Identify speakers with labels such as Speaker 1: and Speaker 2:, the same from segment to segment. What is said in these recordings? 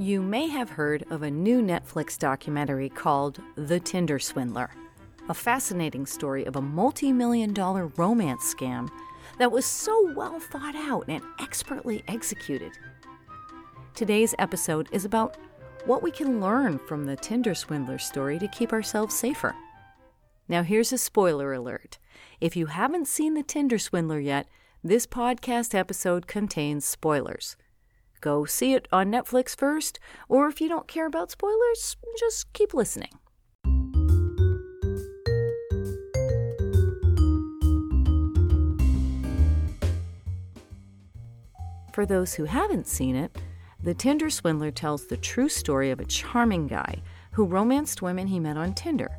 Speaker 1: You may have heard of a new Netflix documentary called The Tinder Swindler, a fascinating story of a multi million dollar romance scam that was so well thought out and expertly executed. Today's episode is about what we can learn from the Tinder Swindler story to keep ourselves safer. Now, here's a spoiler alert. If you haven't seen The Tinder Swindler yet, this podcast episode contains spoilers. Go see it on Netflix first, or if you don't care about spoilers, just keep listening. For those who haven't seen it, The Tinder Swindler tells the true story of a charming guy who romanced women he met on Tinder,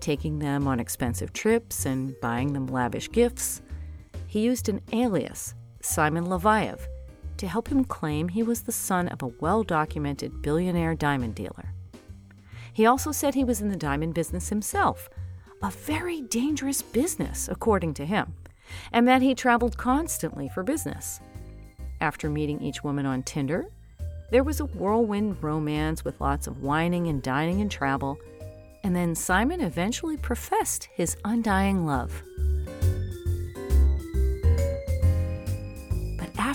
Speaker 1: taking them on expensive trips and buying them lavish gifts. He used an alias, Simon Leviev, to help him claim he was the son of a well documented billionaire diamond dealer. He also said he was in the diamond business himself, a very dangerous business, according to him, and that he traveled constantly for business. After meeting each woman on Tinder, there was a whirlwind romance with lots of wining and dining and travel, and then Simon eventually professed his undying love.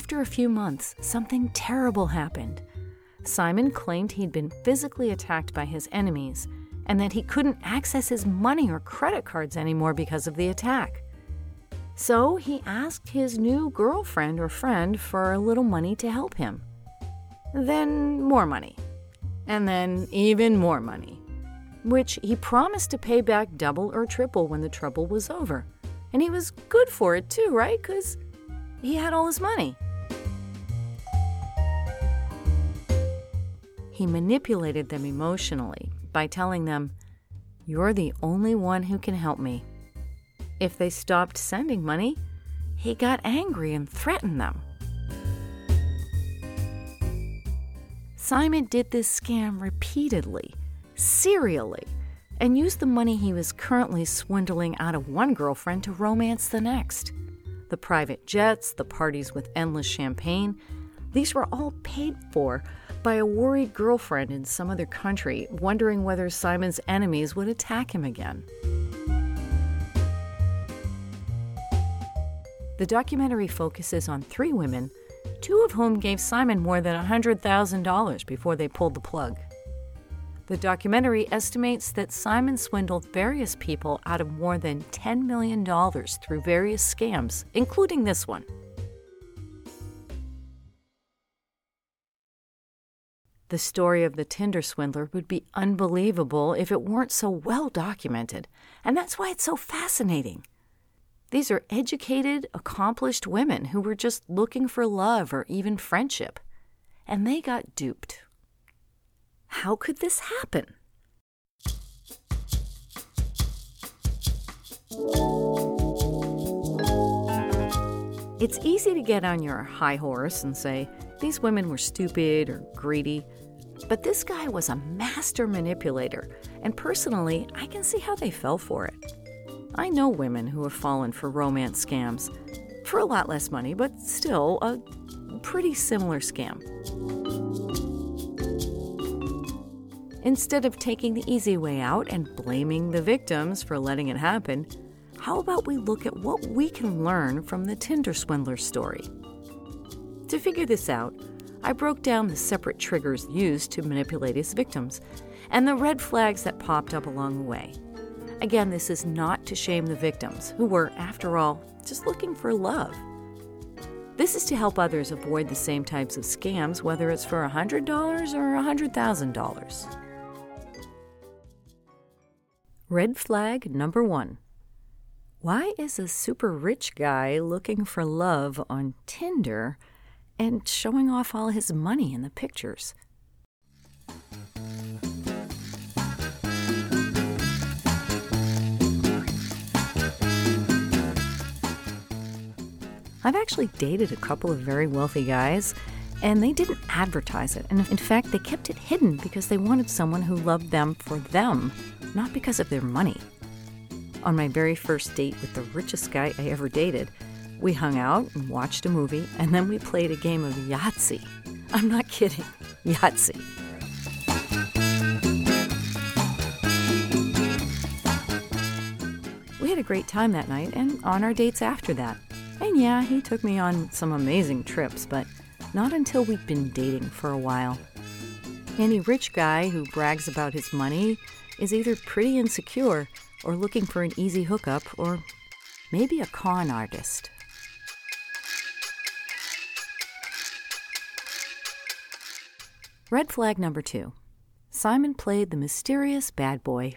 Speaker 1: After a few months, something terrible happened. Simon claimed he'd been physically attacked by his enemies and that he couldn't access his money or credit cards anymore because of the attack. So he asked his new girlfriend or friend for a little money to help him. Then more money. And then even more money, which he promised to pay back double or triple when the trouble was over. And he was good for it too, right? Because he had all his money. He manipulated them emotionally by telling them, You're the only one who can help me. If they stopped sending money, he got angry and threatened them. Simon did this scam repeatedly, serially, and used the money he was currently swindling out of one girlfriend to romance the next. The private jets, the parties with endless champagne, these were all paid for by a worried girlfriend in some other country, wondering whether Simon's enemies would attack him again. The documentary focuses on three women, two of whom gave Simon more than $100,000 before they pulled the plug. The documentary estimates that Simon swindled various people out of more than $10 million through various scams, including this one. The story of the Tinder swindler would be unbelievable if it weren't so well documented, and that's why it's so fascinating. These are educated, accomplished women who were just looking for love or even friendship, and they got duped. How could this happen? It's easy to get on your high horse and say, these women were stupid or greedy. But this guy was a master manipulator, and personally, I can see how they fell for it. I know women who have fallen for romance scams for a lot less money, but still a pretty similar scam. Instead of taking the easy way out and blaming the victims for letting it happen, how about we look at what we can learn from the Tinder swindler story? To figure this out, I broke down the separate triggers used to manipulate his victims and the red flags that popped up along the way. Again, this is not to shame the victims, who were, after all, just looking for love. This is to help others avoid the same types of scams, whether it's for $100 or $100,000. Red flag number one Why is a super rich guy looking for love on Tinder? And showing off all his money in the pictures. I've actually dated a couple of very wealthy guys, and they didn't advertise it. And in fact, they kept it hidden because they wanted someone who loved them for them, not because of their money. On my very first date with the richest guy I ever dated, we hung out and watched a movie, and then we played a game of Yahtzee. I'm not kidding. Yahtzee. We had a great time that night and on our dates after that. And yeah, he took me on some amazing trips, but not until we'd been dating for a while. Any rich guy who brags about his money is either pretty insecure or looking for an easy hookup or maybe a con artist. Red flag number two Simon played the mysterious bad boy.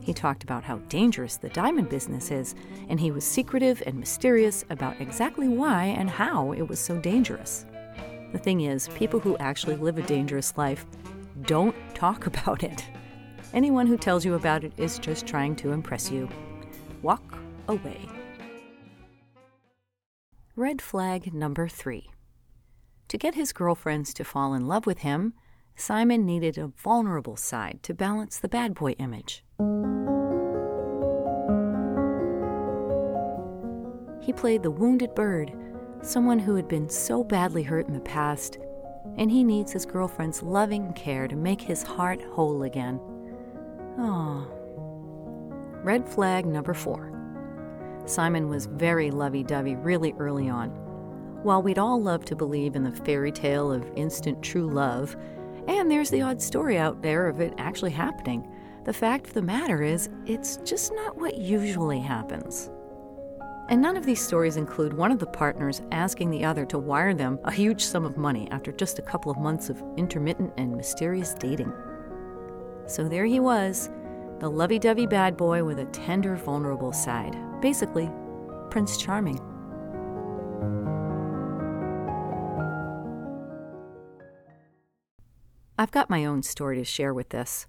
Speaker 1: He talked about how dangerous the diamond business is, and he was secretive and mysterious about exactly why and how it was so dangerous. The thing is, people who actually live a dangerous life don't talk about it. Anyone who tells you about it is just trying to impress you. Walk away. Red flag number three. To get his girlfriends to fall in love with him, Simon needed a vulnerable side to balance the bad boy image. He played the wounded bird someone who had been so badly hurt in the past, and he needs his girlfriend's loving care to make his heart whole again. Oh. Red flag number four. Simon was very lovey dovey really early on. While we'd all love to believe in the fairy tale of instant true love, and there's the odd story out there of it actually happening, the fact of the matter is, it's just not what usually happens. And none of these stories include one of the partners asking the other to wire them a huge sum of money after just a couple of months of intermittent and mysterious dating. So there he was, the lovey dovey bad boy with a tender, vulnerable side. Basically, Prince Charming. I've got my own story to share with this.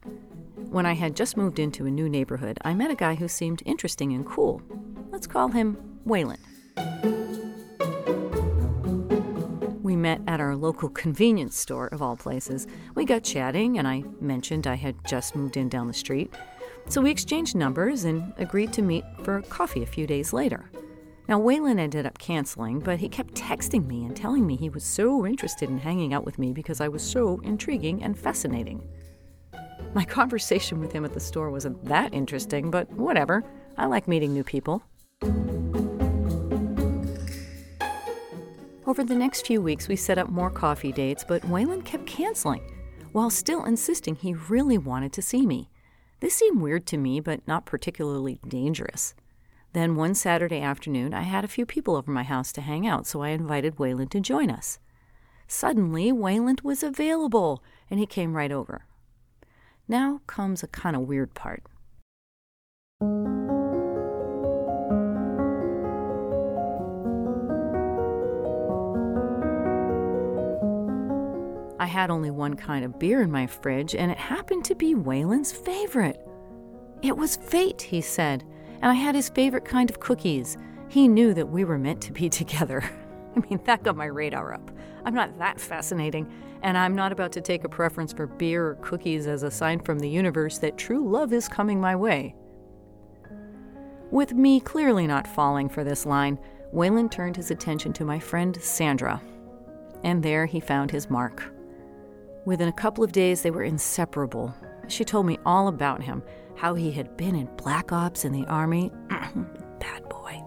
Speaker 1: When I had just moved into a new neighborhood, I met a guy who seemed interesting and cool. Let's call him Wayland. We met at our local convenience store, of all places. We got chatting, and I mentioned I had just moved in down the street. So we exchanged numbers and agreed to meet for coffee a few days later. Now, Wayland ended up canceling, but he kept texting me and telling me he was so interested in hanging out with me because I was so intriguing and fascinating. My conversation with him at the store wasn't that interesting, but whatever. I like meeting new people. Over the next few weeks, we set up more coffee dates, but Wayland kept canceling, while still insisting he really wanted to see me. This seemed weird to me, but not particularly dangerous. Then one Saturday afternoon, I had a few people over my house to hang out, so I invited Wayland to join us. Suddenly, Wayland was available, and he came right over. Now comes a kind of weird part. I had only one kind of beer in my fridge, and it happened to be Wayland's favorite. It was fate, he said, and I had his favorite kind of cookies. He knew that we were meant to be together. I mean, that got my radar up. I'm not that fascinating, and I'm not about to take a preference for beer or cookies as a sign from the universe that true love is coming my way. With me clearly not falling for this line, Wayland turned his attention to my friend Sandra, and there he found his mark. Within a couple of days, they were inseparable. She told me all about him how he had been in black ops in the army, bad boy,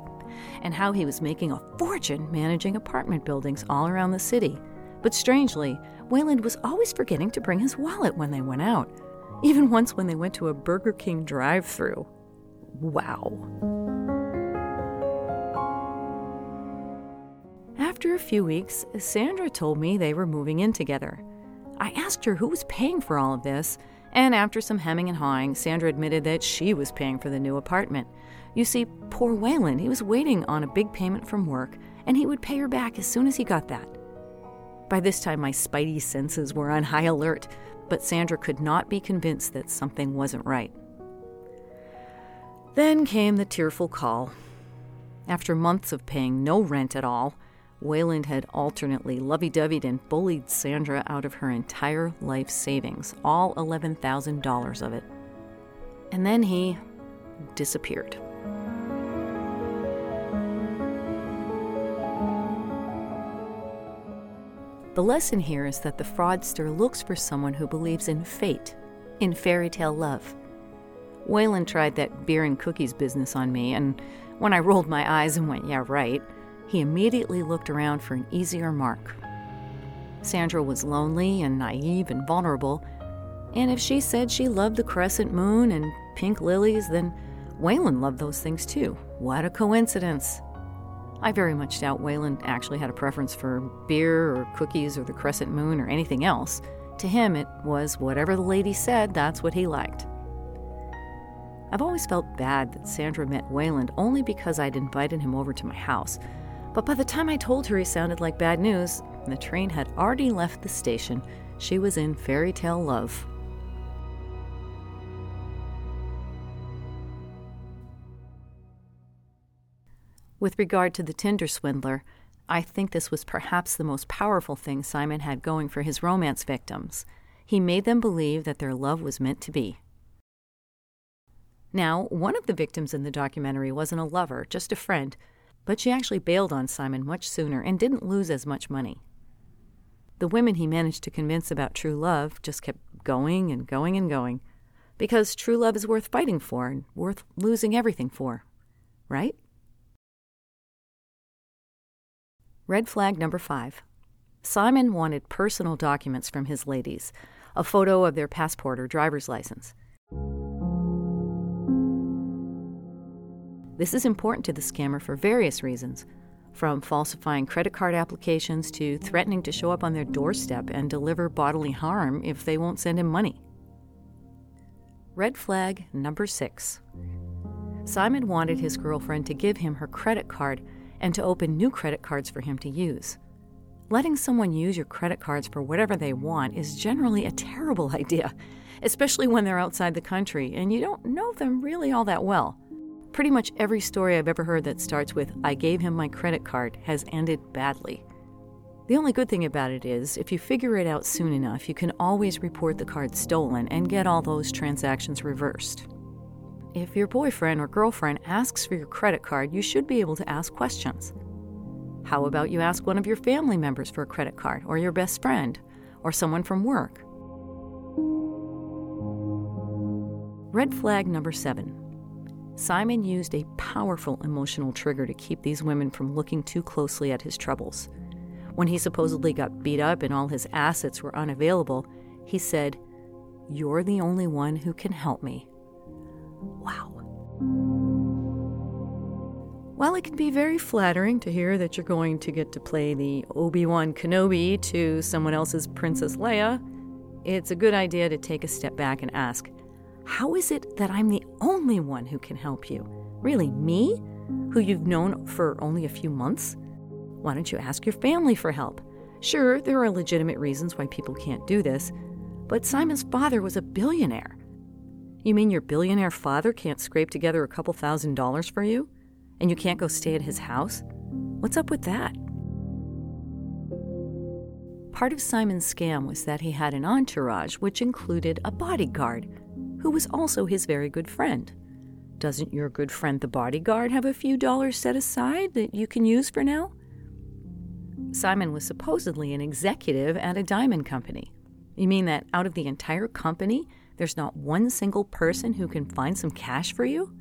Speaker 1: and how he was making a fortune managing apartment buildings all around the city. But strangely, Wayland was always forgetting to bring his wallet when they went out, even once when they went to a Burger King drive through. Wow. After a few weeks, Sandra told me they were moving in together. I asked her who was paying for all of this, and after some hemming and hawing, Sandra admitted that she was paying for the new apartment. You see, poor Wayland, he was waiting on a big payment from work, and he would pay her back as soon as he got that. By this time, my spidey senses were on high alert, but Sandra could not be convinced that something wasn't right. Then came the tearful call. After months of paying no rent at all, Wayland had alternately lovey doveyed and bullied Sandra out of her entire life savings, all $11,000 of it. And then he disappeared. The lesson here is that the fraudster looks for someone who believes in fate, in fairy tale love. Wayland tried that beer and cookies business on me, and when I rolled my eyes and went, yeah, right, he immediately looked around for an easier mark. Sandra was lonely and naive and vulnerable, and if she said she loved the crescent moon and pink lilies, then Wayland loved those things too. What a coincidence! I very much doubt Wayland actually had a preference for beer or cookies or the crescent moon or anything else. To him, it was whatever the lady said, that's what he liked. I've always felt bad that Sandra met Wayland only because I'd invited him over to my house. But by the time I told her he sounded like bad news, the train had already left the station. She was in fairy tale love. With regard to the Tinder swindler, I think this was perhaps the most powerful thing Simon had going for his romance victims. He made them believe that their love was meant to be. Now, one of the victims in the documentary wasn't a lover, just a friend, but she actually bailed on Simon much sooner and didn't lose as much money. The women he managed to convince about true love just kept going and going and going, because true love is worth fighting for and worth losing everything for, right? Red flag number five. Simon wanted personal documents from his ladies, a photo of their passport or driver's license. This is important to the scammer for various reasons, from falsifying credit card applications to threatening to show up on their doorstep and deliver bodily harm if they won't send him money. Red flag number six. Simon wanted his girlfriend to give him her credit card and to open new credit cards for him to use. Letting someone use your credit cards for whatever they want is generally a terrible idea, especially when they're outside the country and you don't know them really all that well. Pretty much every story I've ever heard that starts with, I gave him my credit card, has ended badly. The only good thing about it is, if you figure it out soon enough, you can always report the card stolen and get all those transactions reversed. If your boyfriend or girlfriend asks for your credit card, you should be able to ask questions. How about you ask one of your family members for a credit card, or your best friend, or someone from work? Red flag number seven Simon used a powerful emotional trigger to keep these women from looking too closely at his troubles. When he supposedly got beat up and all his assets were unavailable, he said, You're the only one who can help me. Wow. While it can be very flattering to hear that you're going to get to play the Obi Wan Kenobi to someone else's Princess Leia, it's a good idea to take a step back and ask, how is it that I'm the only one who can help you? Really, me? Who you've known for only a few months? Why don't you ask your family for help? Sure, there are legitimate reasons why people can't do this, but Simon's father was a billionaire. You mean your billionaire father can't scrape together a couple thousand dollars for you? And you can't go stay at his house? What's up with that? Part of Simon's scam was that he had an entourage which included a bodyguard who was also his very good friend. Doesn't your good friend the bodyguard have a few dollars set aside that you can use for now? Simon was supposedly an executive at a diamond company. You mean that out of the entire company, there's not one single person who can find some cash for you?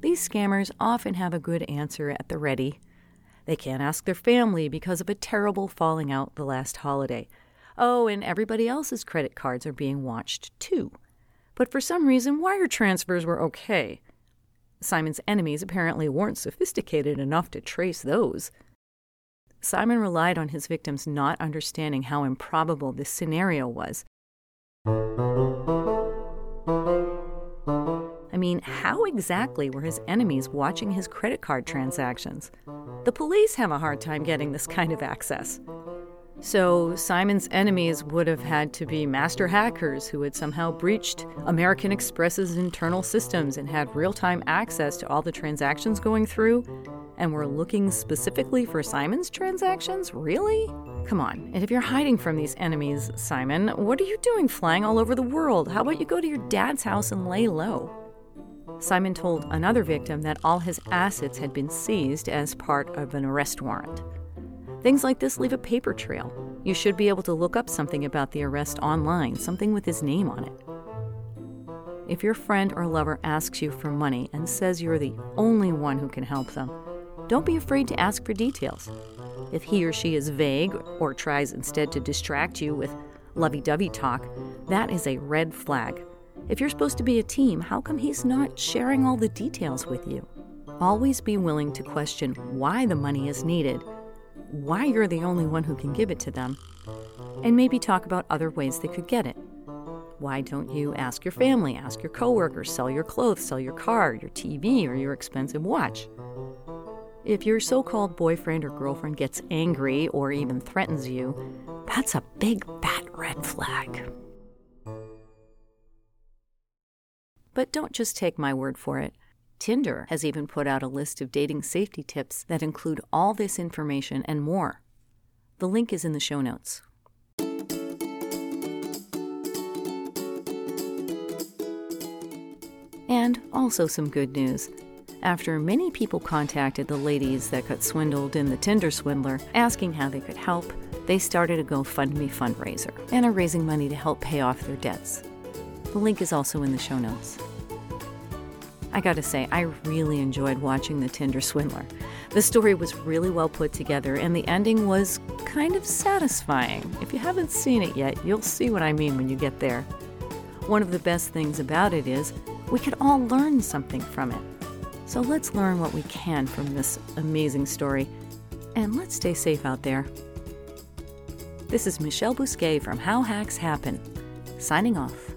Speaker 1: These scammers often have a good answer at the ready. They can't ask their family because of a terrible falling out the last holiday. Oh, and everybody else's credit cards are being watched too but for some reason, wire transfers were okay. Simon's enemies apparently weren't sophisticated enough to trace those. Simon relied on his victims not understanding how improbable this scenario was. I mean, how exactly were his enemies watching his credit card transactions? The police have a hard time getting this kind of access. So Simon's enemies would have had to be master hackers who had somehow breached American Express's internal systems and had real time access to all the transactions going through and were looking specifically for Simon's transactions? Really? Come on. And if you're hiding from these enemies, Simon, what are you doing flying all over the world? How about you go to your dad's house and lay low? Simon told another victim that all his assets had been seized as part of an arrest warrant. Things like this leave a paper trail. You should be able to look up something about the arrest online, something with his name on it. If your friend or lover asks you for money and says you're the only one who can help them, don't be afraid to ask for details. If he or she is vague or tries instead to distract you with lovey dovey talk, that is a red flag. If you're supposed to be a team, how come he's not sharing all the details with you? Always be willing to question why the money is needed, why you're the only one who can give it to them, and maybe talk about other ways they could get it. Why don't you ask your family, ask your coworkers, sell your clothes, sell your car, your TV, or your expensive watch? If your so called boyfriend or girlfriend gets angry or even threatens you, that's a big fat red flag. But don't just take my word for it. Tinder has even put out a list of dating safety tips that include all this information and more. The link is in the show notes. And also some good news. After many people contacted the ladies that got swindled in the Tinder swindler asking how they could help, they started a GoFundMe fundraiser and are raising money to help pay off their debts. The link is also in the show notes. I gotta say, I really enjoyed watching The Tinder Swindler. The story was really well put together, and the ending was kind of satisfying. If you haven't seen it yet, you'll see what I mean when you get there. One of the best things about it is we could all learn something from it. So let's learn what we can from this amazing story, and let's stay safe out there. This is Michelle Bousquet from How Hacks Happen, signing off.